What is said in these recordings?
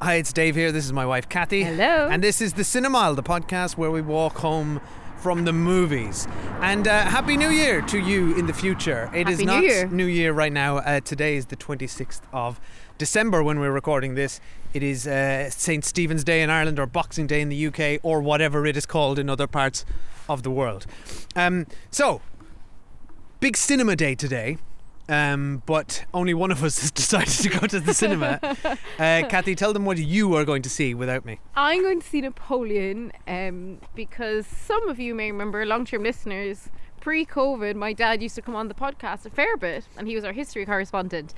Hi, it's Dave here. This is my wife, Cathy. Hello. And this is the Cinemile, the podcast where we walk home from the movies. And uh, Happy New Year to you in the future. It is Happy New not Year. New Year right now. Uh, today is the 26th of December when we're recording this. It is uh, St. Stephen's Day in Ireland or Boxing Day in the UK or whatever it is called in other parts of the world. Um, so, big cinema day today. Um, but only one of us has decided to go to the cinema. Uh, Cathy, tell them what you are going to see without me. I'm going to see Napoleon um, because some of you may remember, long term listeners, pre COVID, my dad used to come on the podcast a fair bit and he was our history correspondent.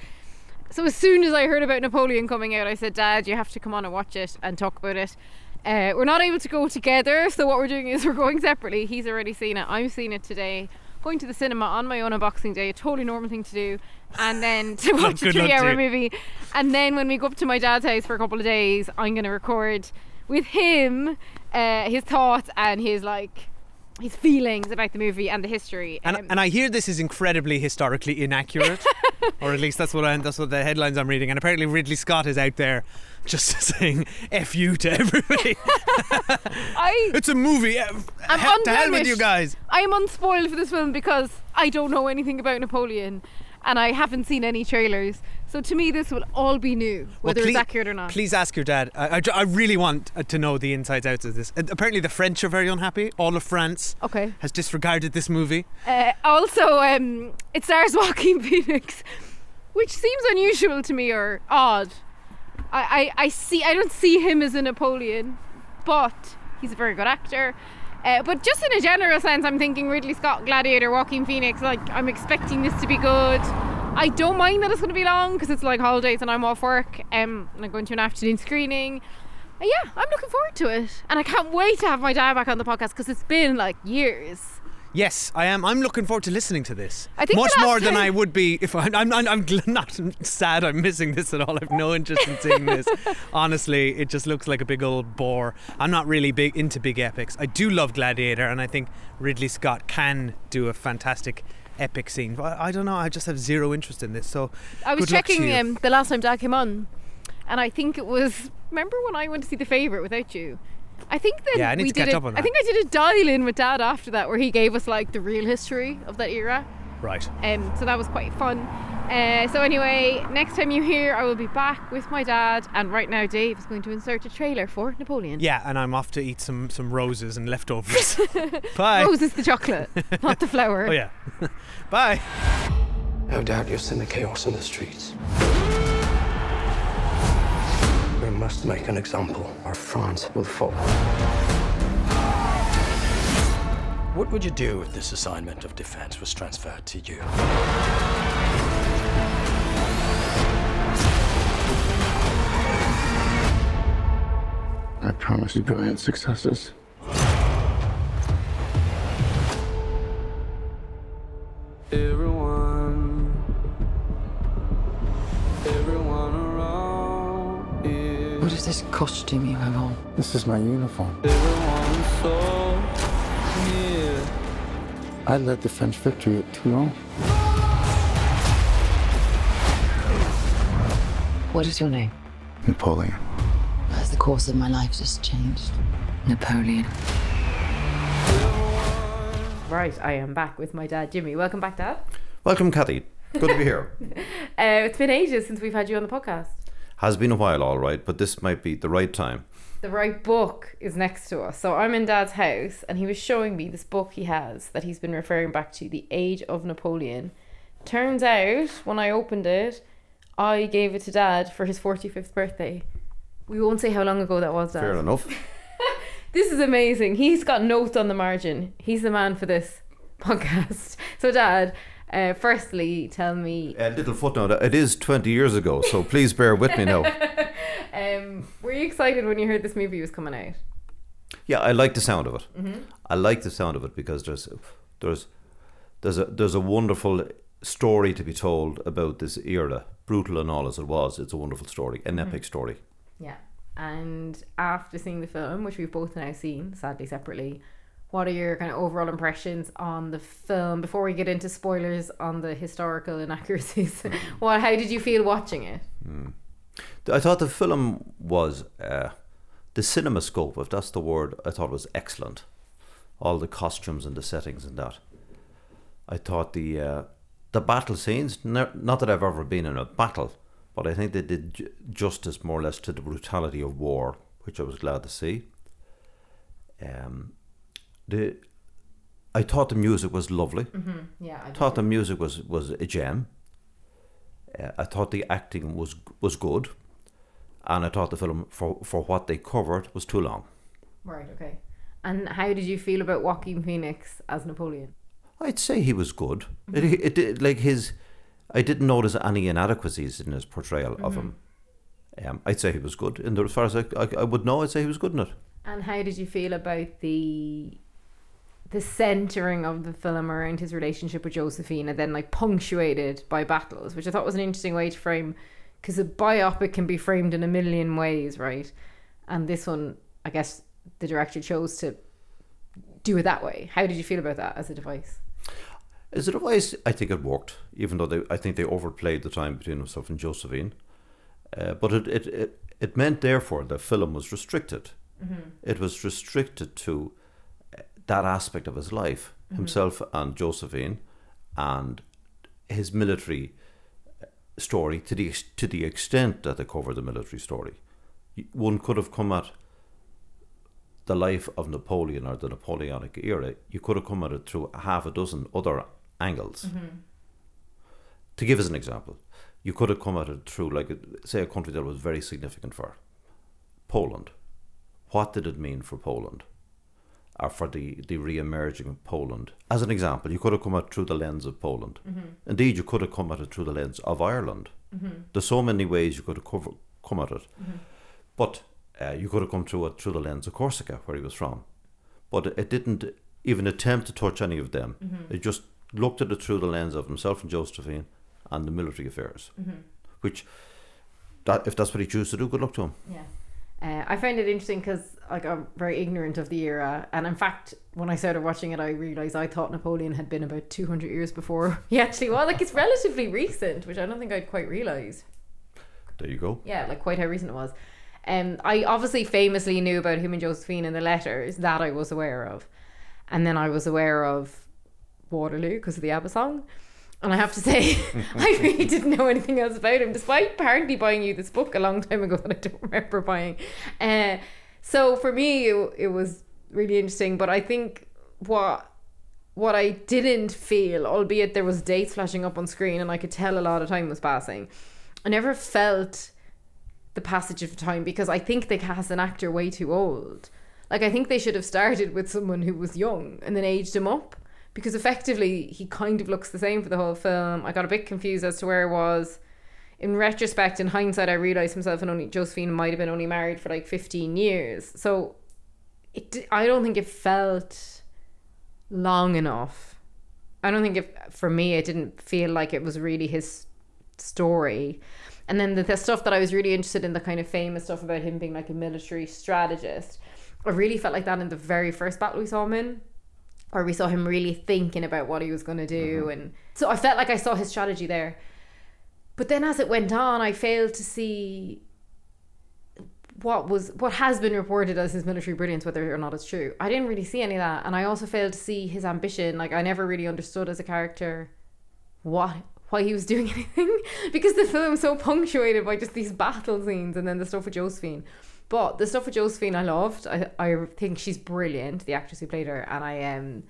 So as soon as I heard about Napoleon coming out, I said, Dad, you have to come on and watch it and talk about it. Uh, we're not able to go together, so what we're doing is we're going separately. He's already seen it. I'm seeing it today. Going to the cinema on my own on Boxing Day, a totally normal thing to do, and then to watch a to three-hour movie. And then when we go up to my dad's house for a couple of days, I'm going to record with him uh, his thoughts and his like his feelings about the movie and the history. And, Um, and I hear this is incredibly historically inaccurate, or at least that's what I, that's what the headlines I'm reading. And apparently Ridley Scott is out there just saying "f you" to everybody. I it's a movie. I'm he- to hell with you guys. I am unspoiled for this film because I don't know anything about Napoleon and I haven't seen any trailers. So to me, this will all be new, Well, whether please- it's accurate or not. Please ask your dad. I, I, I really want uh, to know the insides outs of this. Uh, apparently, the French are very unhappy. All of France Okay. has disregarded this movie. Uh, also, um, it stars Joaquin Phoenix, which seems unusual to me or odd. I, I, I see I don't see him as a Napoleon, but he's a very good actor. Uh, but just in a general sense, I'm thinking Ridley Scott, Gladiator, Joaquin Phoenix. Like I'm expecting this to be good. I don't mind that it's going to be long because it's like holidays and I'm off work. Um, and I'm going to an afternoon screening. Uh, yeah, I'm looking forward to it, and I can't wait to have my dad back on the podcast because it's been like years. Yes, I am. I'm looking forward to listening to this. I think much more than I would be if I, I'm, I'm. I'm not sad. I'm missing this at all. I've no interest in seeing this. Honestly, it just looks like a big old bore. I'm not really big into big epics. I do love Gladiator, and I think Ridley Scott can do a fantastic epic scene. But I, don't know. I just have zero interest in this. So I was good luck to checking um, the last time Dad came on, and I think it was. Remember when I went to see The Favourite without you? I think that Yeah, I need we to catch did. a- up on I think I did a dial in with Dad after that, where he gave us like the real history of that era. right. Um, so that was quite fun. Uh, so anyway, next time you hear, I will be back with my dad, and right now Dave is going to insert a trailer for Napoleon. Yeah, and I'm off to eat some some roses and leftovers. Bye. Rose is the chocolate, not the flower. Oh yeah. Bye. No doubt you've seen the chaos in the streets. We must make an example, or France will fall. What would you do if this assignment of defense was transferred to you? I promise you brilliant successes. Everyone, everyone around is What is this costume you have on? This is my uniform. so. I led the French victory at Toulon. What is your name? Napoleon. Has the course of my life just changed? Napoleon. Right, I am back with my dad, Jimmy. Welcome back, Dad. Welcome, Cathy. Good to be here. Uh, it's been ages since we've had you on the podcast. Has been a while, all right, but this might be the right time. The right book is next to us. So I'm in Dad's house, and he was showing me this book he has that he's been referring back to, The Age of Napoleon. Turns out, when I opened it, I gave it to Dad for his 45th birthday. We won't say how long ago that was, Dad. Fair enough. This is amazing. He's got notes on the margin. He's the man for this podcast. So, Dad, uh, firstly, tell me A little footnote. It is 20 years ago, so please bear with me now. um, were you excited when you heard this movie was coming out? Yeah, I like the sound of it. Mhm. I like the sound of it because there's there's there's a there's a wonderful story to be told about this era, brutal and all as it was. It's a wonderful story, an Mhm. epic story. Yeah. And after seeing the film, which we've both now seen, sadly separately, what are your kind of overall impressions on the film before we get into spoilers on the historical inaccuracies? what how did you feel watching it? Mm. I thought the film was uh, the cinema scope, if that's the word. I thought was excellent. All the costumes and the settings and that. I thought the uh, the battle scenes. Not that I've ever been in a battle, but I think they did justice more or less to the brutality of war, which I was glad to see. Um, the I thought the music was lovely. Mhm, yeah, I thought the music was was a gem. Uh, I thought the acting was was good, and I thought the film for for what they covered was too long. Right, okay. And how did you feel about Joaquin Phoenix as Napoleon? I'd say he was good. It, it, it like his, I didn't notice any inadequacies in his portrayal of him. Um, I'd say he was good. And as far as I, I, I would know, I'd say he was good in it. And how did you feel about the the centering of the film around his relationship with Josephine and then like punctuated by battles, which I thought was an interesting way to frame because a biopic can be framed in a million ways, right? And this one, I guess the director chose to do it that way. How did you feel about that as a device? As a device, I think it worked, even though they, I think they overplayed the time between himself and Josephine. Uh, but it, it, it, it meant, therefore, the film was restricted. Mhm. It was restricted to that aspect of his life, Mhm. himself and Josephine, and his military uh, story to the to the extent that they cover the military story. One could have come at the life of Napoleon or the Napoleonic era. You could have come at it through half a dozen other angles. To give us an example, you could have come at it through, like, say, a country that was very significant for Poland. What did it mean for Poland? Or for the, the re emerging of Poland? As an example, you could have come at it through the lens of Poland. Mhm. Indeed, you could have come at it through the lens of Ireland. Mhm. There's so many ways you could have cover, come at it. Mhm. But uh, you could have come through it through the lens of Corsica, where he was from. But it didn't even attempt to touch any of them. Mhm. It just looked at it through the lens of himself and Josephine and the military affairs. Mhm. Which, that if that's what he chooses to do, good luck to him. Yeah. Uh, I find it interesting because like I'm very ignorant of the era, and in fact, when I started watching it, I realized I thought Napoleon had been about 200 years before he actually was. Like it's relatively recent, which I don't think I'd quite realize. There you go. Yeah, like quite how recent it was. Um, I obviously famously knew about him and Josephine in the letters that I was aware of, and then I was aware of Waterloo because of the ABBA song. And I have to say, I really didn't know anything else about him, despite apparently buying you this book a long time ago that I don't remember buying. Uh, so for me, it, it was really interesting. But I think what what I didn't feel, albeit there was dates flashing up on screen and I could tell a lot of time was passing, I never felt the passage of time because I think they cast an actor way too old. Like I think they should have started with someone who was young and then aged him up because effectively he kind of looks the same for the whole film. I got a bit confused as to where it was. In retrospect, in hindsight, I realized himself and only Josephine might have been only married for like fifteen years. So it, I don't think it felt long enough. I don't think it for me. It didn't feel like it was really his story. And then the, the stuff that I was really interested in, the kind of famous stuff about him being like a military strategist, I really felt like that in the very first battle we saw him in, where we saw him really thinking about what he was going to do. Mm-hmm. And so I felt like I saw his strategy there. But then as it went on, I failed to see what was what has been reported as his military brilliance, whether or not it's true. I didn't really see any of that, and I also failed to see his ambition. Like I never really understood as a character what why he was doing anything because the film is so punctuated by just these battle scenes and then the stuff with Josephine. But the stuff with Josephine, I loved. I I think she's brilliant, the actress who played her, and I um.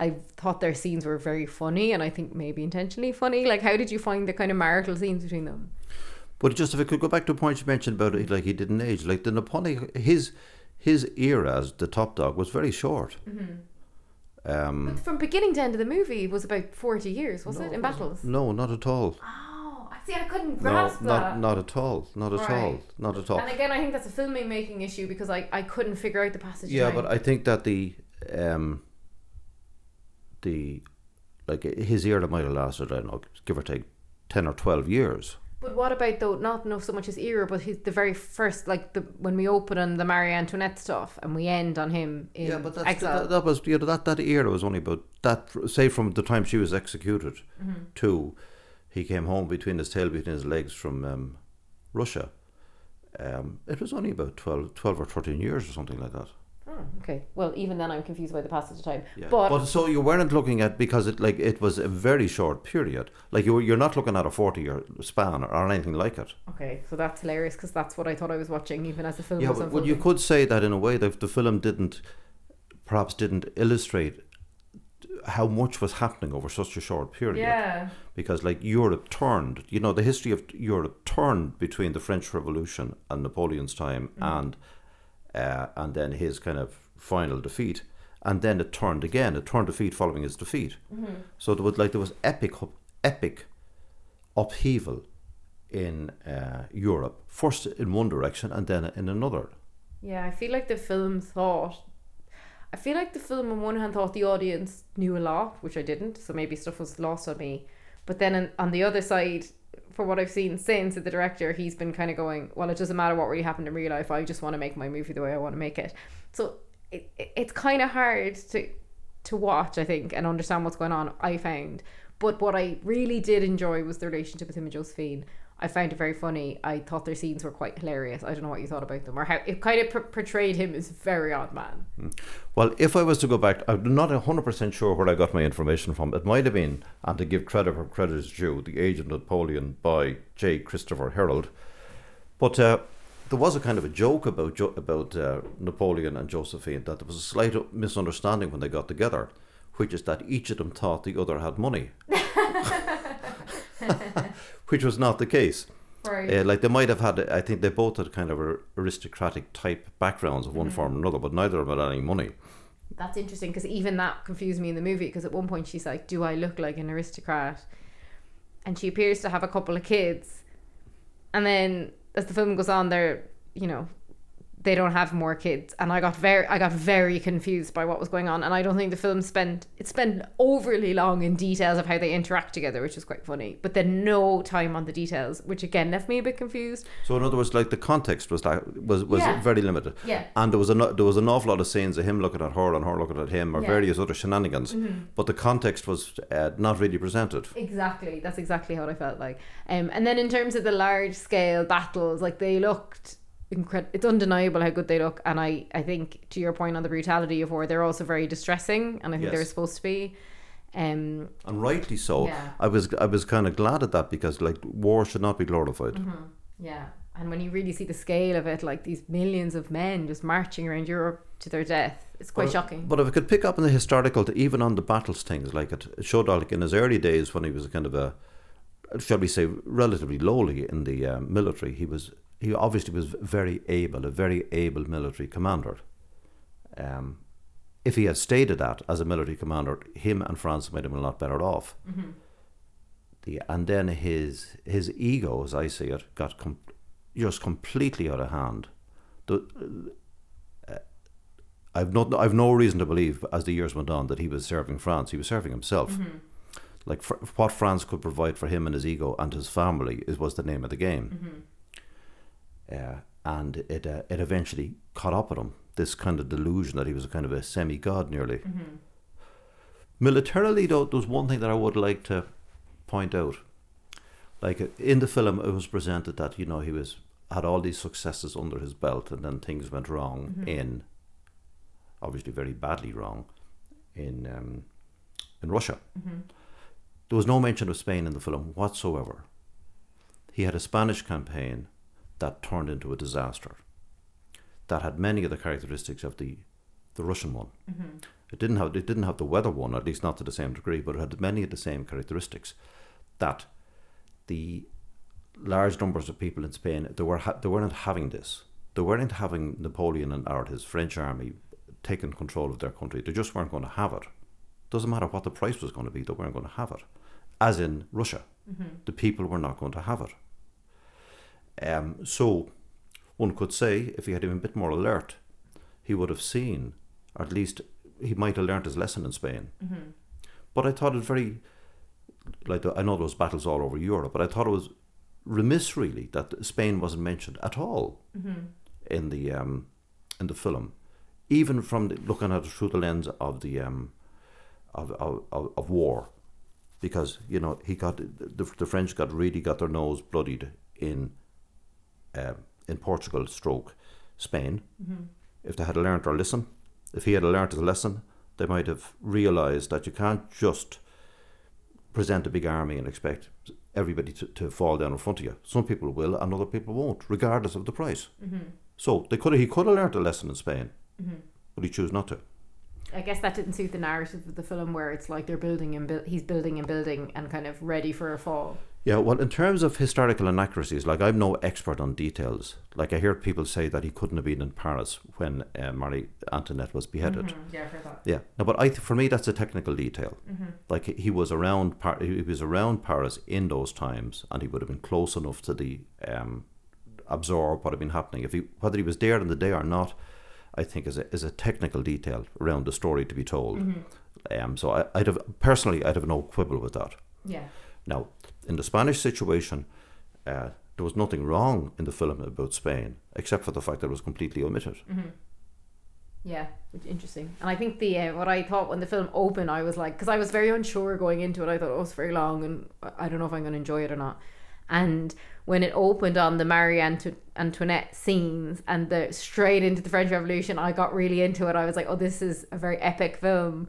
I thought their scenes were very funny, and I think maybe intentionally funny. Like, how did you find the kind of marital scenes between them? But just if I could go back to a point you mentioned about it, like he didn't age, like the Napoleon, his his era as the top dog was very short. Mm-hmm. Um, From beginning to end of the movie was about forty years, was it? In battles. no, not at all. I See, I couldn't No, grasp not that. not at all. Not at all, Not at all. And again, I think that's a filmmaking issue because I, I couldn't figure out the passage. Yeah, but I think that the um the like his era might have lasted, I don't know, give or take ten or twelve years. But what about though? Not no so much his era, but his the very first like the when we open on the Marie Antoinette stuff and we end on him in Yeah, but that's, exile. that, that was you know that that era was only about that. Say from the time she was executed Mhm. to he came home between his tail between his legs from um, Russia. Um, it was only about 12, 12 or thirteen years or something like that. Oh, okay. Well, even then, I'm confused by the passage of time. Yeah. But, But, so you weren't looking at because it like it was a very short period. Like you were, you're not looking at a forty year span or, or anything like it. okay, so that's hilarious because that's what I thought I was watching, even as the film Yeah, was but, well, you could say that in a way that the film didn't, perhaps didn't illustrate how much was happening over such a short period. Yeah. Because like Europe turned, you know, the history of Europe turned between the French Revolution and Napoleon's time, Mhm. and uh, and then his kind of final defeat, and then it turned again. It turned defeat following his defeat. Mhm. So there was like there was epic, epic upheaval in uh, Europe. First in one direction, and then in another. Yeah, I feel like the film thought. I feel like the film, on one hand, thought the audience knew a lot, which I didn't, so maybe stuff was lost on me. But then on, on the other side, for what I've seen since, the director, he's been kind of going, well, it doesn't matter what really happened in real life, I just want to make my movie the way I want to make it. So it, it, it's kind of hard to to watch, I think, and understand what's going on, I found. But what I really did enjoy was the relationship with him and Josephine. I found it very funny. I thought their scenes were quite hilarious. I don't know what you thought about them or how it kind of p- portrayed him as a very odd man. Well, if I was to go back, I'm not 100% sure where I got my information from. It might have been, and to give credit where credit is due, The Age of Napoleon by J. Christopher Herold. But uh, there was a kind of a joke about jo- about uh, Napoleon and Josephine that there was a slight misunderstanding when they got together, which is that each of them thought the other had money, which was not the case. Right. Uh, like they might have had, I think they both had kind of aristocratic type backgrounds of one Mhm. form or another, but neither of them had any money. That's interesting because even that confused me in the movie because at one point she's like, "Do I look like an aristocrat?" And she appears to have a couple of kids, and then as the film goes on, they're you know they don't have more kids, and I got very I got very confused by what was going on, and I don't think the film spent it spent overly long in details of how they interact together, which was quite funny, but then no time on the details, which again left me a bit confused. So in other words, like the context was like was was Yeah. very limited. Yeah. And there was a there was an awful lot of scenes of him looking at her and her looking at him or Yeah. various other shenanigans, Mhm. but the context was uh, not really presented. Exactly. That's exactly what I felt like. Um, and then in terms of the large scale battles, like they looked incredible. It's undeniable how good they look. And I, I think to your point on the brutality of war, they're also very distressing, and I think they're supposed to be. Um, And rightly so. Yeah. I was I was kind of glad at that because like war should not be glorified. mhm, Yeah. And when you really see the scale of it, like these millions of men just marching around Europe to their death, it's quite But- shocking. But if I could pick up on the historical, even on the battles things, like it, it showed like in his early days when he was kind of a, shall we say, relatively lowly in the um, military, he was he obviously was very able, a very able military commander. Um, if he had stayed at that as a military commander, him and France might have been a lot better off. Mhm. The and then his his ego, as I see it, got com- just completely out of hand. The, uh, I've no I've no reason to believe as the years went on that he was serving France. He was serving himself. Mhm. Like fr- what France could provide for him and his ego and his family is was the name of the game. Uh, and it uh, it eventually caught up with him. This kind of delusion that he was a kind of a semi god nearly. Mhm. Militarily, though, there's one thing that I would like to point out. Like uh, in the film, it was presented that you know he was had all these successes under his belt, and then things went wrong Mhm. in, obviously very badly wrong, in um, in Russia. Mhm. There was no mention of Spain in the film whatsoever. He had a Spanish campaign that turned into a disaster. That had many of the characteristics of the the Russian one. Mhm. It didn't have it didn't have the weather one, at least not to the same degree, but it had many of the same characteristics. That the large numbers of people in Spain they were ha- they weren't having this. They weren't having Napoleon and or his French army taking control of their country. They just weren't going to have it. Doesn't matter what the price was going to be, they weren't going to have it. As in Russia. The people were not going to have it. Um, so, one could say, if he had been a bit more alert, he would have seen, or at least he might have learnt his lesson in Spain. But I thought it very, like the, I know there was battles all over Europe, but I thought it was remiss really that Spain wasn't mentioned at all in the um, in the film, even from the, looking at it through the lens of the um, of, of, of, of war, because you know he got the, the French got really got their nose bloodied in um, in Portugal, stroke Spain. Mm-hmm. If they had learned their lesson, if he had learned his lesson, they might have realised that you can't just present a big army and expect everybody to, to fall down in front of you. Some people will, and other people won't, regardless of the price. Mm-hmm. So they could he could have learnt a lesson in Spain, mm-hmm. but he chose not to. I guess that didn't suit the narrative of the film, where it's like they're building and buil- he's building and building and kind of ready for a fall. Yeah, well, in terms of historical inaccuracies, like I'm no expert on details. Like I hear people say that he couldn't have been in Paris when uh, Marie Antoinette was beheaded. Yeah, I've heard that. Yeah, no, but I th- for me that's a technical detail. Like he- was around, Par- he was around Paris in those times, and he would have been close enough to the um, absorb what had been happening. If he whether he was there on the day or not, I think is a is a technical detail around the story to be told. Um, so I, I'd have personally I'd have no quibble with that. Yeah. Now, in the Spanish situation, uh, there was nothing wrong in the film about Spain, except for the fact that it was completely omitted. Yeah, which interesting. And I think the uh, what I thought when the film opened, I was like, because I was very unsure going into it. I thought oh, it's very long, and I- I don't know if I'm going to enjoy it or not. And when it opened on the Marie Anto- Antoinette scenes and the straight into the French Revolution, I got really into it. I was like, oh, this is a very epic film.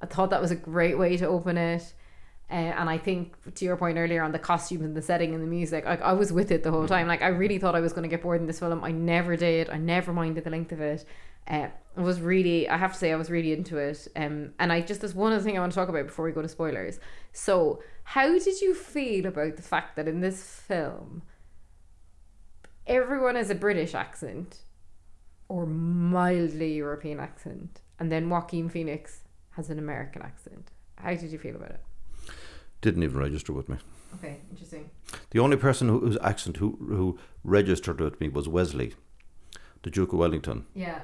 I thought that was a great way to open it. Uh, and I think to your point earlier on the costumes and the setting and the music, I, I was with it the whole time. Like I really thought I was going to get bored in this film. I never did. I never minded the length of it. Uh, I was really, I have to say, I was really into it. Um, and I just there's one other thing I want to talk about before we go to spoilers. So, how did you feel about the fact that in this film, everyone has a British accent or mildly European accent, and then Joaquin Phoenix has an American accent? How did you feel about it? Didn't even register with me. Okay, interesting. The only person who, whose accent who who registered with me was Wellesley, the Duke of Wellington. Yeah,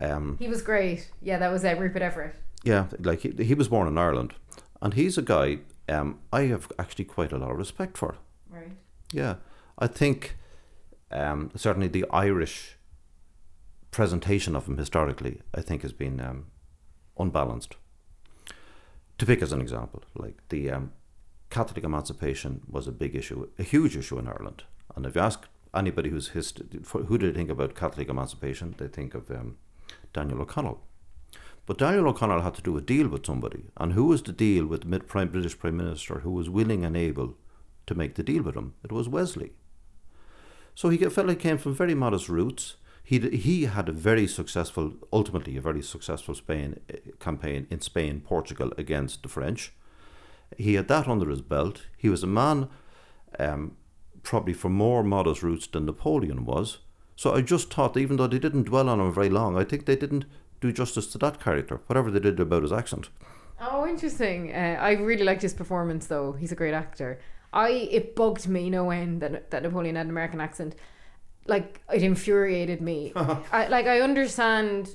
Um, he was great. Yeah, that was uh, Rupert Everett. yeah, like he, he was born in Ireland, and he's a guy um, I have actually quite a lot of respect for. Right. Yeah, I think um, certainly the Irish presentation of him historically, I think, has been um, unbalanced. To pick as an example, like the um, Catholic emancipation was a big issue, a huge issue in Ireland. And if you ask anybody who's hist- who did they think about Catholic emancipation, they think of um, Daniel O'Connell. But Daniel O'Connell had to do a deal with somebody, and who was the deal with the mid prime British Prime Minister who was willing and able to make the deal with him? It was Wellesley. So he felt like he came from very modest roots. He he had a very successful, ultimately a very successful Spain eh, campaign in Spain, Portugal against the French. He had that under his belt. He was a man, um, probably from more modest roots than Napoleon was. So I just thought, even though they didn't dwell on him very long, I think they didn't do justice to that character, whatever they did about his accent. Oh, interesting. Uh, I really liked his performance, though. He's a great actor. I it bugged me no end that that Napoleon had an American accent. Like it infuriated me. Uh-huh. I like I understand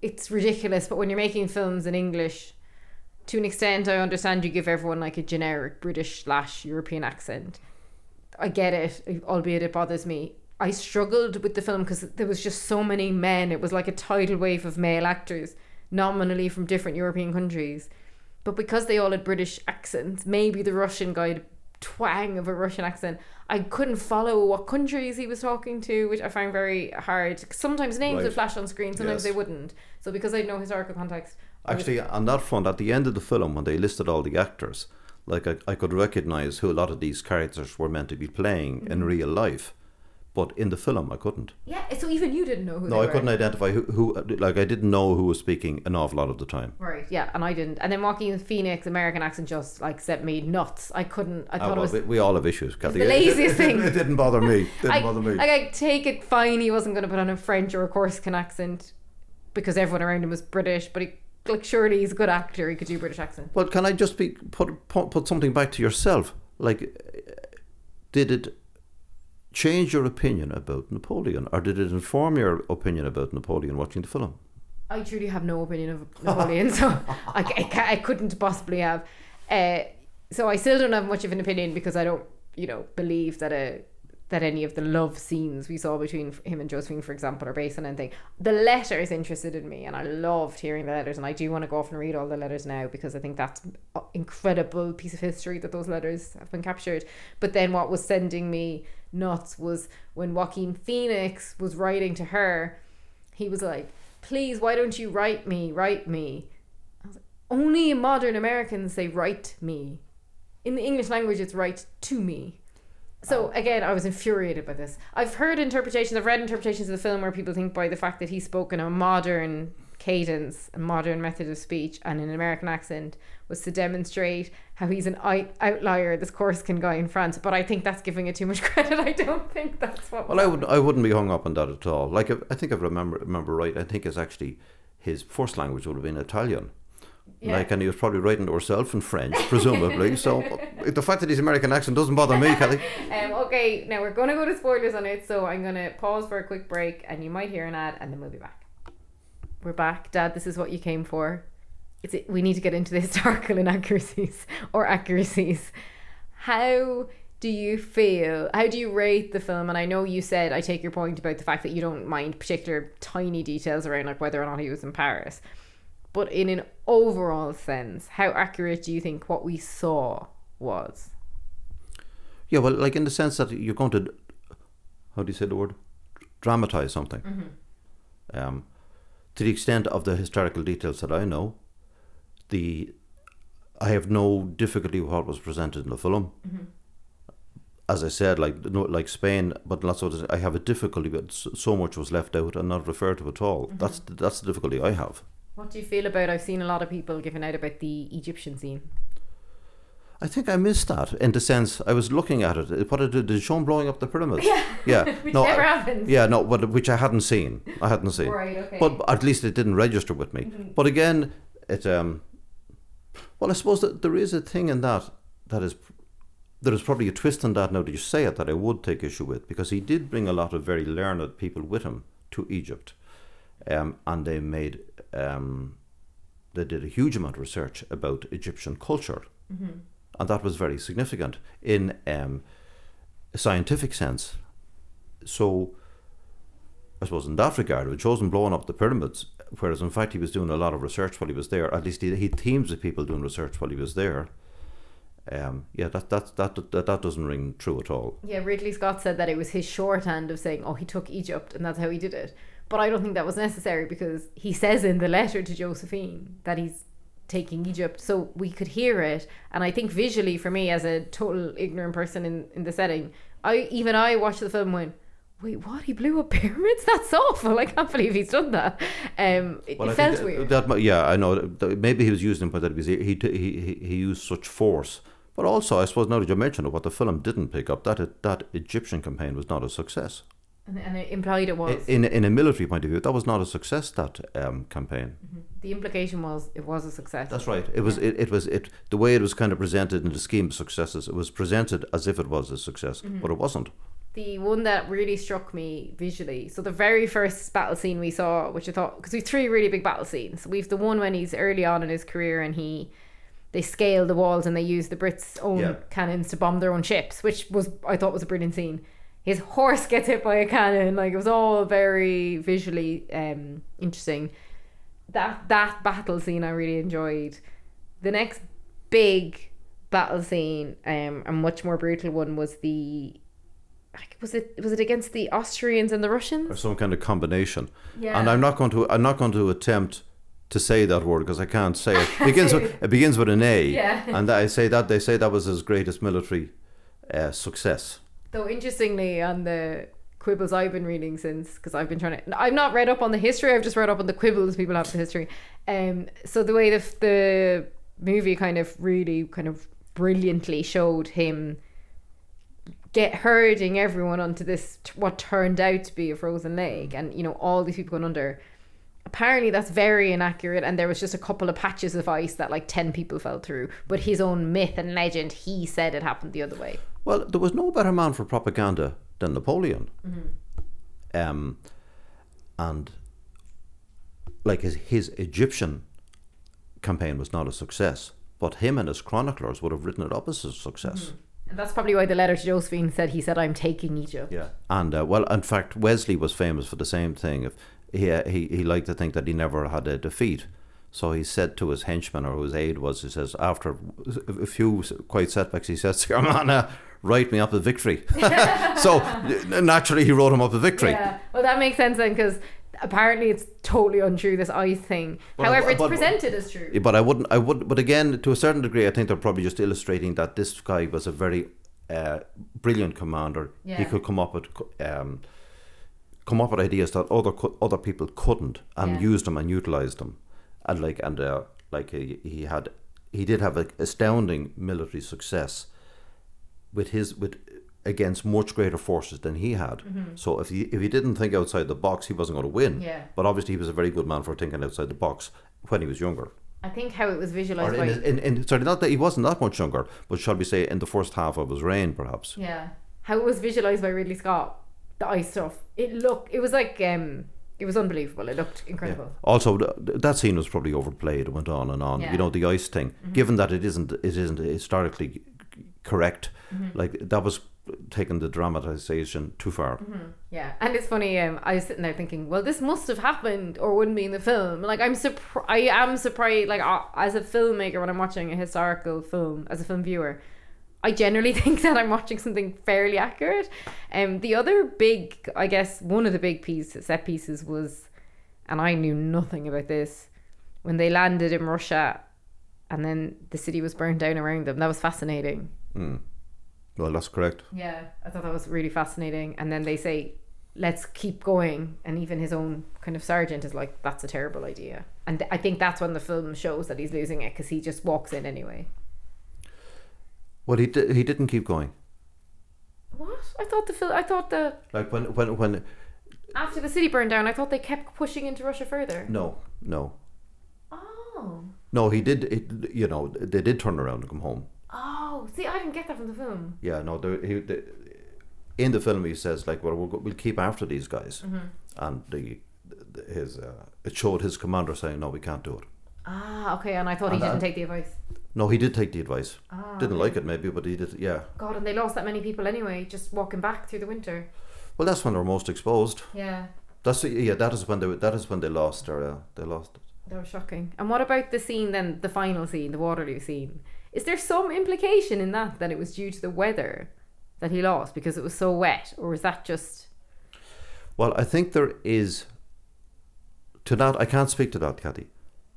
it's ridiculous, but when you're making films in English, to an extent, I understand you give everyone like a generic British slash European accent. I get it, albeit it bothers me. I struggled with the film because there was just so many men. It was like a tidal wave of male actors, nominally from different European countries. But because they all had British accents, maybe the Russian guy had twang of a Russian accent. I couldn't follow what countries he was talking to, which I find very hard. Sometimes names Right. would flash on screen, sometimes Yes. they wouldn't. So because I had no historical context, I was- Actually, on that front, at the end of the film, when they listed all the actors, like I, I could recognize who a lot of these characters were meant to be playing in Mhm. real life, but in the film, I couldn't. yeah. So even you didn't know who. No, they I were. couldn't identify who, who, like, I didn't know who was speaking an awful lot of the time. Right, yeah, and I didn't. And then Joaquin Phoenix American accent just like set me nuts. I couldn't. I Ah, thought well, it was we, we all have issues, Cathy. the It- it- laziest thing. It, didn't bother me. Didn't I, bother me. Like I take it fine. He wasn't going to put on a French or a Corsican accent because everyone around him was British. But he like surely he's a good actor. He could do British accent. Well, can I just be put put, put something back to yourself? Like, did it change your opinion about Napoleon, or did it inform your opinion about Napoleon watching the film? I truly have no opinion of Napoleon, so I, I, I couldn't possibly have. Uh, so I still don't have much of an opinion because I don't, you know, believe that a that any of the love scenes we saw between him and Josephine, for example, are based on anything. The letters interested in me, and I loved hearing the letters, and I do want to go off and read all the letters now because I think that's an incredible piece of history that those letters have been captured. But then what was sending me nuts was when Joaquin Phoenix was writing to her, he was like, "Please, why don't you write me? Write me." I was like, Only modern Americans say "write me." In the English language, it's "write to me." So again, I was infuriated by this. I've heard interpretations, I've read interpretations of the film where people think by the fact that he spoke in a modern cadence, a modern method of speech, and an American accent was to demonstrate how he's an out- outlier, this Corsican guy in France. But I think that's giving it too much credit. I don't think that's what. Well, I would I wouldn't be hung up on that at all. Like I think if I remember remember right, I think it's actually his first language would have been Italian. Yeah. Like, and he was probably writing to herself in French, presumably. so the fact that his American accent doesn't bother me, Kelly. Um, okay, now we're going to go to spoilers on it, so I'm going to pause for a quick break, and you might hear an ad, and then we'll be back. We're back, Dad. This is what you came for. It's we need to get into the historical inaccuracies or accuracies. How do you feel? How do you rate the film? And I know you said I take your point about the fact that you don't mind particular tiny details around like whether or not he was in Paris. But in an overall sense, how accurate do you think what we saw was? Yeah, well, like in the sense that you're going to, how do you say the word, dramatize something. Um, to the extent of the historical details that I know, the I have no difficulty with what was presented in the film. Mm-hmm. As I said, like no, like Spain, but lots of I have a difficulty, but so much was left out and not referred to at all. Mm-hmm. That's the, that's the difficulty I have. What do you feel about? I've seen a lot of people giving out about the Egyptian scene. I think I missed that in the sense I was looking at it. What it did, the shown blowing up the pyramids. Yeah, yeah. Which no, never I- happens. Yeah, no, but which I hadn't seen. I hadn't seen. Right, okay. But at least it didn't register with me. Mm-hmm. But again, it um. Well, I suppose that there is a thing in that that is there is probably a twist in that now that you say it that I would take issue with because he did bring a lot of very learned people with him to Egypt, um, and they made um, they did a huge amount of research about Egyptian culture, and that was very significant in um, a scientific sense. So, I suppose in that regard, it chose him blowing up the pyramids, whereas in fact he was doing a lot of research while he was there. At least he, he teams of people doing research while he was there. Um, yeah, that, that that that that doesn't ring true at all. Yeah, Ridley Scott said that it was his shorthand of saying, "Oh, he took Egypt, and that's how he did it." But I don't think that was necessary because he says in the letter to Josephine that he's taking Egypt, so we could hear it. And I think visually, for me as a total ignorant person in in the setting, I even I watched the film and went. Wait, what? He blew up pyramids? That's awful! I can't believe he's done that. Um, it, Well, it felt that, weird. That, yeah, I know. Maybe he was using it, but that because he, he he he used such force. But also, I suppose now that you mentioned it, what the film didn't pick up that that Egyptian campaign was not a success. and, and it implied it was. In in a military point of view, that was not a success. That um, campaign. the implication was it was a success. That's right. It was. It, it was. It the way it was kind of presented in the scheme of successes. It was presented as if it was a success, but it wasn't. The one that really struck me visually. So the very first battle scene we saw, which I thought because we've three really big battle scenes. We've the one when he's early on in his career and he they scale the walls and they use the Brits' own Yeah. cannons to bomb their own ships, which was I thought was a brilliant scene. His horse gets hit by a cannon, like it was all very visually um, interesting. That that battle scene I really enjoyed. The next big battle scene, um, a much more brutal one was the was it was it against the Austrians and the Russians or some kind of combination. Yeah. And I'm not going to I'm not going to attempt to say that word because I can't say it. It begins with, it begins with an A. Yeah. And I say that they say that was his greatest military uh, success. Though interestingly, on the quibbles I've been reading since, because I've been trying to, I've not read up on the history. I've just read up on the quibbles people have the history. Um, so the way the the movie kind of really kind of brilliantly showed him get herding everyone onto this what turned out to be a frozen lake, and you know all these people going under. apparently that's very inaccurate and there was just a couple of patches of ice that like 10 people fell through but his own myth and legend he said it happened the other way Well, there was no better man for propaganda than Napoleon. Um, and like his, his Egyptian campaign was not a success, but him and his chroniclers would have written it up as a success. And that's probably why the letter to josephine said he said i'm taking egypt Yeah. And uh, well, in fact, Wellesley was famous for the same thing. If he, uh, he he liked to think that he never had a defeat, so he said to his henchman or whose aide was he says after a few quite setbacks, he says, "Come on, uh, write me up a victory." so naturally, he wrote him up a victory. yeah well that makes sense then because apparently it's totally untrue this ice thing But- however it's but- presented as true But I wouldn't. I would. But again, to a certain degree, I think they're probably just illustrating that this guy was a very uh, brilliant commander. yeah. He could come up with um, come up with ideas that other other people couldn't, and Yeah. use them and utilized them, and like and uh, like he, he had he did have an astounding military success with his with against much greater forces than he had. So if he if he didn't think outside the box, he wasn't going to win. Yeah. But obviously, he was a very good man for thinking outside the box when he was younger. i think how it was Or visualized in, by his- in, in, sorry, not that he wasn't that much younger, but shall we say in the first half of his reign, perhaps. Yeah. How it was visualized by Ridley Scott, the ice stuff. It looked it was like um it was unbelievable. It looked incredible. Also, th- that scene was probably overplayed. It went on and on. Yeah. Mm-hmm. You know, the ice thing. Given that it isn't, it isn't historically correct. Mm-hmm. Like that was taking the dramatization too far. Yeah. And it's funny, um I was sitting there thinking, well this must have happened or wouldn't be in the film. Like I'm surprised I am surprised like uh, as a filmmaker when I'm watching a historical film as a film viewer. I generally think that I'm watching something fairly accurate. Um, the other big, I guess, one of the big pieces, set pieces was, and I knew nothing about this, when they landed in Russia, and then the city was burned down around them. That was fascinating. Hmm. Well, that's correct. Yeah, I thought that was really fascinating. And then they say, "Let's keep going," and even his own kind of sergeant is like, "That's a terrible idea." And I think that's when the film shows that he's losing it because he just walks in anyway. Well, he di- he didn't keep going. What? I thought the film. I thought the Like when when when after the city burned down, I thought they kept pushing into Russia further. no no Oh. no he did it, you know they did turn around and come home. Oh, see, I didn't get that from the film. Yeah, no, the, he, the, in the film he says like, well, we'll, we'll keep after these guys, and the, the his uh, it showed his commander saying, no, we can't do it. Ah, okay, and I thought he And didn't take the advice. No, he did take the advice. Ah, Didn't okay. like it maybe, but he did. Yeah. God, and they lost that many people anyway, just walking back through the winter. Well, that's when they're most exposed. Yeah, That's yeah. That is when they that is when they lost their uh, they lost it. that was shocking. And what about the scene then, the final scene, the Waterloo scene? Is there some implication in that that it was due to the weather that he lost because it was so wet, or is that just? Well, I think there is. To that, I can't speak to that, Cathy,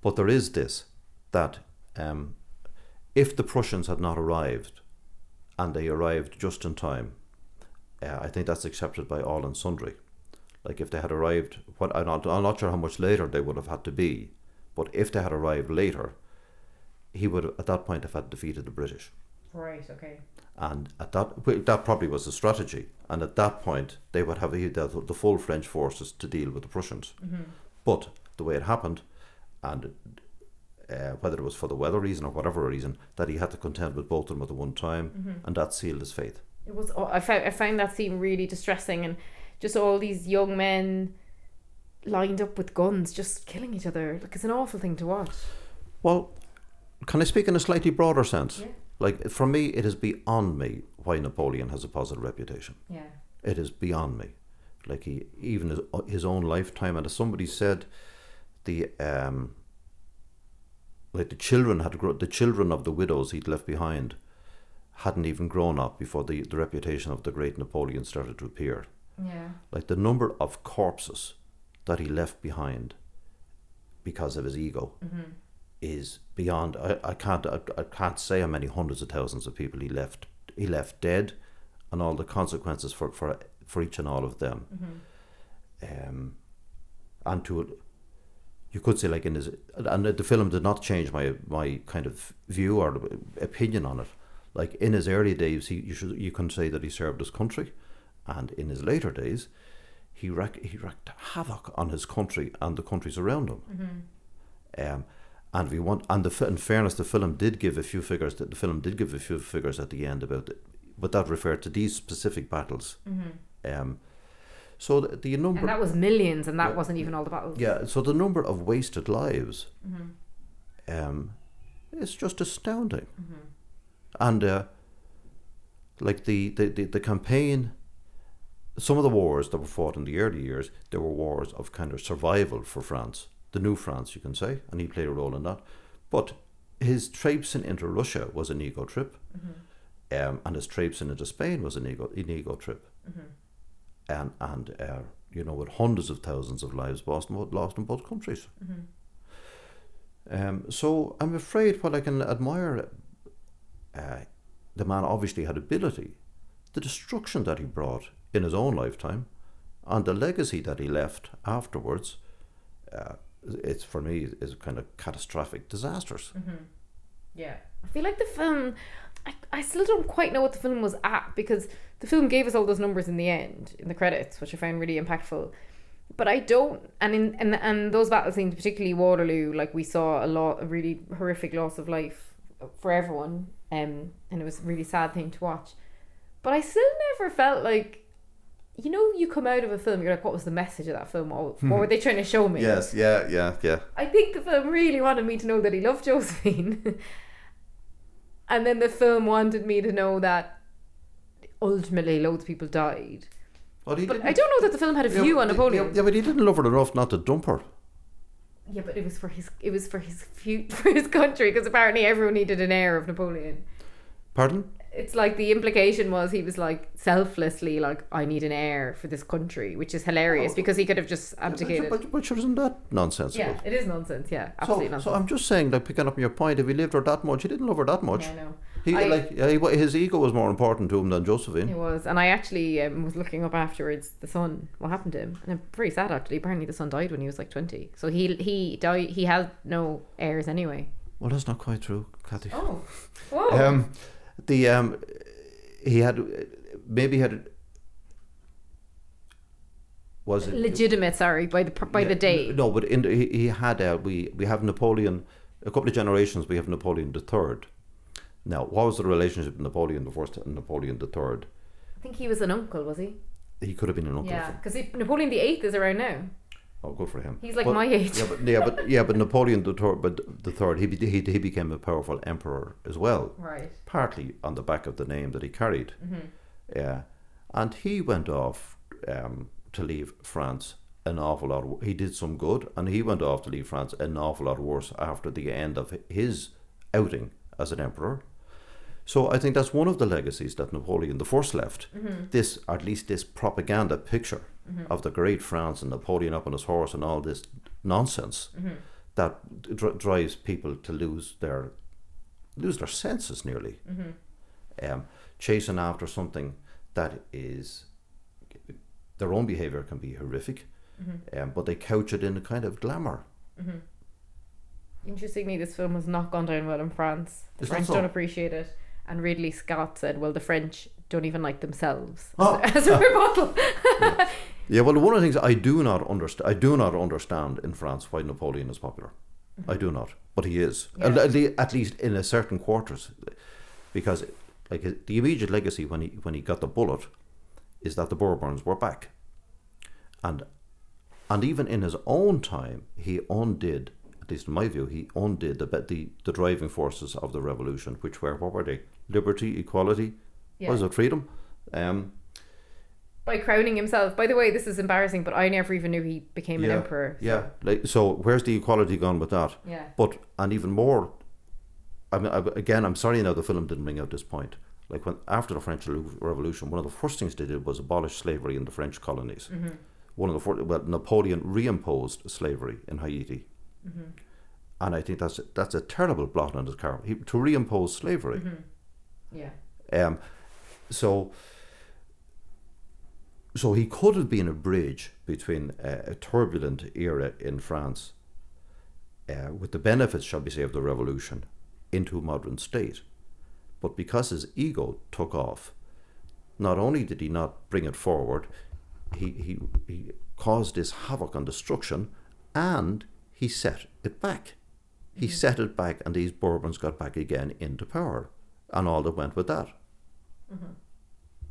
but there is this that um, if the Prussians had not arrived, and they arrived just in time, uh, I think that's accepted by all and sundry. Like if they had arrived, what I'm not, I'm not sure how much later they would have had to be, but if they had arrived later, he would at that point have had defeated the British. Right. Okay. And at that, well, that probably was the strategy. And at that point, they would have the, the full French forces to deal with the Prussians. But the way it happened, and uh, whether it was for the weather reason or whatever reason, that he had to contend with both of them at the one time, and that sealed his fate. It was. I found I found that scene really distressing, and just all these young men lined up with guns, just killing each other. Like it's an awful thing to watch. Well, can I speak in a slightly broader sense? Yeah. Like for me, it is beyond me why Napoleon has a positive reputation. Yeah. It is beyond me. Like he, even his, his own lifetime, and as somebody said, the um, like the children had grown, the children of the widows he'd left behind, hadn't even grown up before the, the reputation of the great Napoleon started to appear. Yeah. Like the number of corpses that he left behind because of his ego is beyond. I, I can't I, I can't say how many hundreds of thousands of people he left he left dead, and all the consequences for for for each and all of them. Um, and to you could say like in his and the film did not change my my kind of view or opinion on it. Like in his early days, he you should you can say that he served his country, and in his later days, he wreaked, he wreaked havoc on his country and the countries around him. Mm-hmm. Um, and we want, and the, in fairness, the film did give a few figures. That the film did give a few figures at the end about it, but that referred to these specific battles. Um, so the, the number, Mm-hmm. And that was millions, and that Yeah. wasn't even all the battles. yeah, so the number of wasted lives, Mm-hmm. um, is just astounding. And uh, like the, the, the, the campaign, some of the wars that were fought in the early years, they were wars of kind of survival for France, the new France, you can say, and he played a role in that. But his traipsing into Russia was an ego trip, um, and his traipsing into Spain was an ego, an ego trip. And, and uh, you know, with hundreds of thousands of lives lost in, both- lost in both countries. Um, so I'm afraid what I can admire, uh, the man obviously had ability, the destruction that he brought in his own lifetime, and the legacy that he left afterwards. Uh, it's for me is kind of catastrophic disasters. Yeah. I feel like the film, I, I still don't quite know what the film was at because the film gave us all those numbers in the end, in the credits, which I found really impactful. But I don't, and in and, and those battle scenes, particularly Waterloo, like we saw a lot, a really horrific loss of life for everyone, um, and it was a really sad thing to watch. But I still never felt like, you know, you come out of a film, you're like, what was the message of that film? What, hmm. what were they trying to show me? Yes, yeah, yeah, yeah. I think the film really wanted me to know that he loved Josephine. and then the film wanted me to know that ultimately loads of people died. But, he But didn't- I don't know that the film had a yeah, view on Napoleon. Yeah, but he didn't love her enough not to dump her. Yeah, but it was for his it was for his fu- for his country because apparently everyone needed an heir of Napoleon. Pardon? It's like the implication was he was like selflessly like I need an heir for this country, which is hilarious because he could have just abdicated. But, but sure, isn't that nonsense? yeah, it is nonsense. Yeah, absolutely so nonsense. I'm just saying, like picking up on your point, if he lived her that much, he didn't love her that much. Yeah, I know. He I- like yeah, he, his ego was more important to him than Josephine. It Josephine. was, and I actually um, was looking up afterwards the son, what happened to him, and I'm very sad actually. Apparently, the son died when he was like twenty, so he he died. He had no heirs anyway. Well, that's not quite true, Cathy. Oh, whoa! Um, the um, he had maybe had was it Legitimate, sorry, by the by the Yeah, date. No, but in the, he, he had uh, we we have Napoleon. A couple of generations, we have Napoleon the Third. Now, what was the relationship with Napoleon the First and Napoleon the Third? I think he was an uncle, was he? He could have been an uncle. Yeah, because Napoleon the Eighth is around now. Oh, good for him. He's like But- my age. Yeah, but yeah, but yeah, but Napoleon the Third, but the Third, he, he he became a powerful emperor as well. Right. Partly on the back of the name that he carried. Mm-hmm. Yeah, and he went off um, to leave France an awful lot. wo- He did some good, and he went off to leave France an awful lot worse after the end of his outing as an emperor. So I think that's one of the legacies that Napoleon the First left. This, or at least this propaganda picture Mm-hmm. of the great France and Napoleon up on his horse and all this nonsense mm-hmm. that dr- drives people to lose their lose their senses nearly, mm-hmm. um, chasing after something that is their own behavior can be horrific, um, but they couch it in a kind of glamour. Interestingly, this film has not gone down well in France. The French so? don't appreciate it, and Ridley Scott said, "Well, the French don't even like themselves." Oh. As a rebuttal. Yeah, well, one of the things I do not understand, I do not understand in France why Napoleon is popular. I do not, but he is at, Yeah. at least in a certain quarters, because like the immediate legacy when he when he got the bullet is that the Bourbons were back, and and even in his own time he undid, at least in my view, he undid the the the driving forces of the revolution, which were what were they? Liberty, equality, was it freedom? Um, by crowning himself. By the way, this is embarrassing, but I never even knew he became an emperor. so- Yeah, like so. Where's the equality gone with that? Yeah. But and even more, I mean, I, again, I'm sorry now the film didn't bring out this point. Like when after the French Revolution, one of the first things they did was abolish slavery in the French colonies. Mm-hmm. One of the fir- well, Napoleon reimposed slavery in Haiti, Mm-hmm. and I think that's that's a terrible blot on his character he, to reimpose slavery. Mm-hmm. Yeah. Um, so, so he could have been a bridge between uh, a turbulent era in France, uh, with the benefits, shall we say, of the revolution, into a modern state. But because his ego took off, not only did he not bring it forward, he, he, he caused this havoc and destruction and he set it back. He set it back, and these Bourbons got back again into power, and all that went with that. Mhm.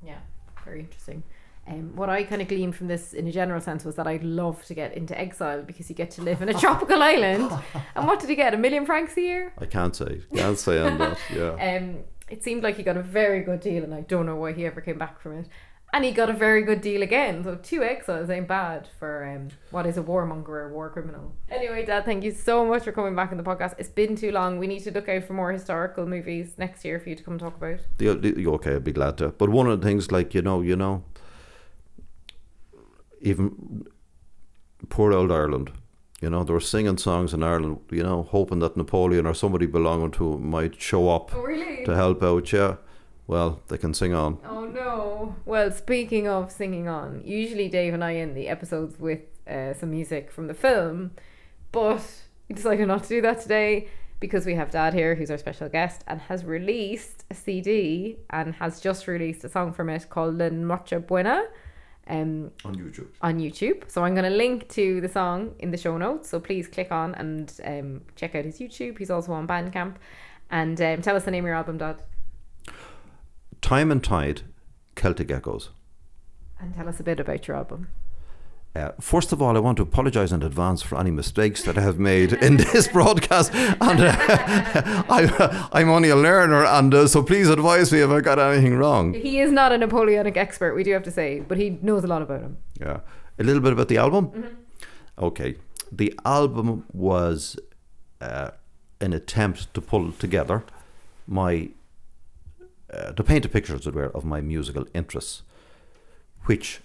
Yeah, very interesting. Um, what I kind of gleaned from this in a general sense was that I'd love to get into exile because you get to live in a tropical island. And what did he get? A million francs a year? I can't say, can't say on that. Yeah. Um, it seemed like he got a very good deal, and I don't know why he ever came back from it. And he got a very good deal again. So two exiles ain't bad for um, what is a warmonger or war criminal. Anyway, Dad, thank you so much for coming back on the podcast. It's been too long. We need to look out for more historical movies next year for you to come talk about. The, the, okay, I'd be glad to. But one of the things, like you know, you know, even poor old Ireland, you know, they were singing songs in Ireland, you know, hoping that Napoleon or somebody belonging to him might show up Oh, really? to help out. Yeah, well, they can sing on. Oh no. Well, speaking of singing on, usually Dave and I end the episodes with uh, some music from the film, but we decided not to do that today because we have Dad here, who's our special guest, and has released a CD and has just released a song from it called La Noche Buena. Um, On YouTube. on YouTube. So I'm going to link to the song in the show notes. So please click on and um, check out his YouTube. He's also on Bandcamp. And um, tell us the name of your album, Dad. Time and Tide, Celtic Echoes. And tell us a bit about your album. Uh, first of all, I want to apologise in advance for any mistakes that I have made in this broadcast. And uh, I, I'm only a learner, and uh, so please advise me if I got anything wrong. He is not a Napoleonic expert, we do have to say, but he knows a lot about him. Yeah. A little bit about the album. Okay. The album was uh, an attempt to pull together my, uh, to paint a picture, as it were, of my musical interests, which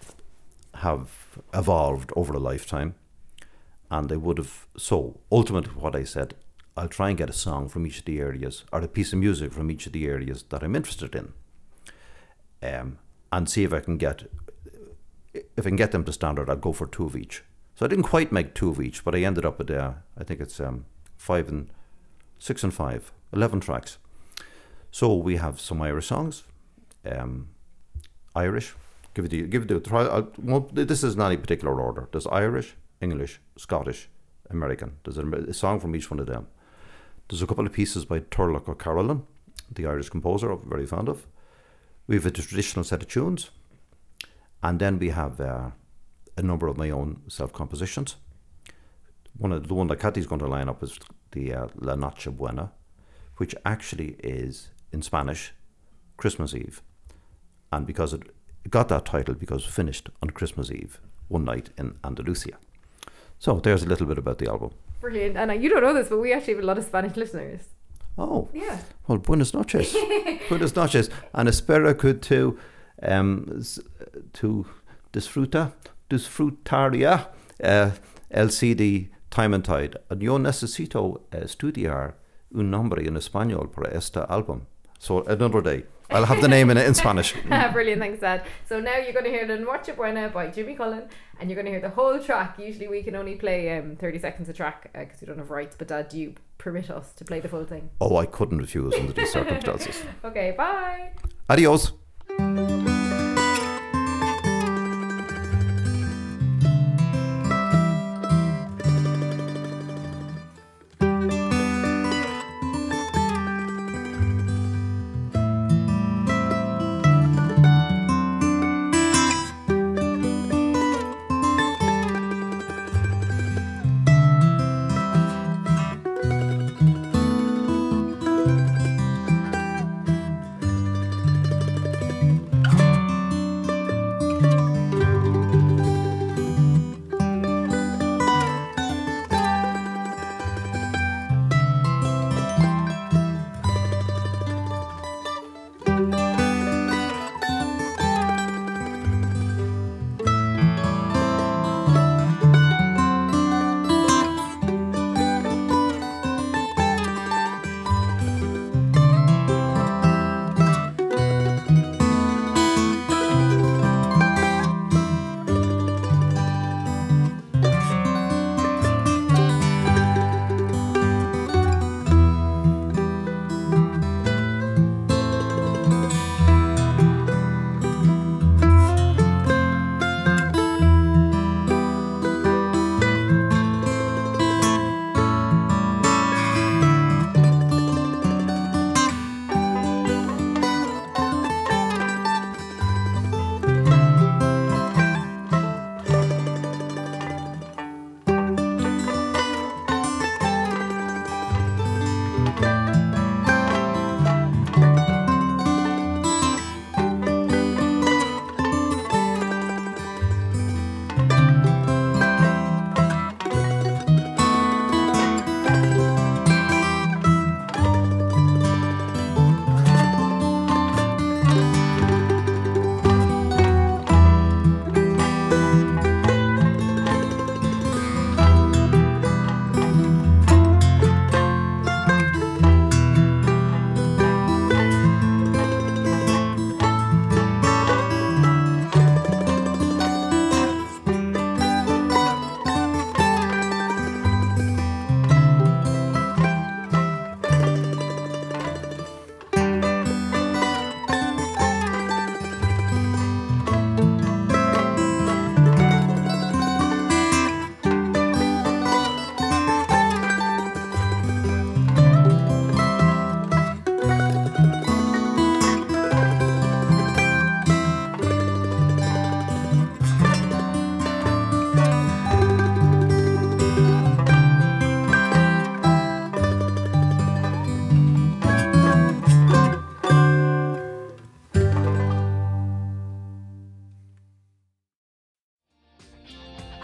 have evolved over a lifetime. And they would have, so ultimately, what I said, I'll try and get a song from each of the areas, or a piece of music from each of the areas that I'm interested in, um, and see if I can get if I can get them to standard, I'll go for two of each. So I didn't quite make two of each, but I ended up with, uh, I think it's um, five and six and five, 11 tracks. So we have some Irish songs, um, Irish. Give it the, give it the try. I'll, well, this is not any particular order. There's Irish, English, Scottish, American. There's a, a song from each one of them. There's a couple of pieces by Turlough O'Carolan, the Irish composer I'm very fond of. We have a traditional set of tunes. And then we have uh, a number of my own self compositions. One of the one that Cathy's going to line up is the uh, La Noche Buena, which actually is in Spanish Christmas Eve, and because it got that title because it finished on Christmas Eve one night in Andalusia. So there's a little bit about the album. Brilliant. And uh, you don't know this, but we actually have a lot of Spanish listeners. Oh, Yeah. well, buenas noches, buenas noches, and espero que tu um, tu disfruta, disfrutaria uh, el CD Time and Tide. And yo necesito estudiar un nombre en español para este álbum. So another day, I'll have the name in it in Spanish. Brilliant, thanks, Dad. So now you're going to hear the Noche Buena by Jimmy Cullen, and you're going to hear the whole track. Usually we can only play um, 30 seconds a track because we don't have rights, but Dad, do you permit us to play the full thing? Oh, I couldn't refuse under these circumstances. Okay, bye. Adios.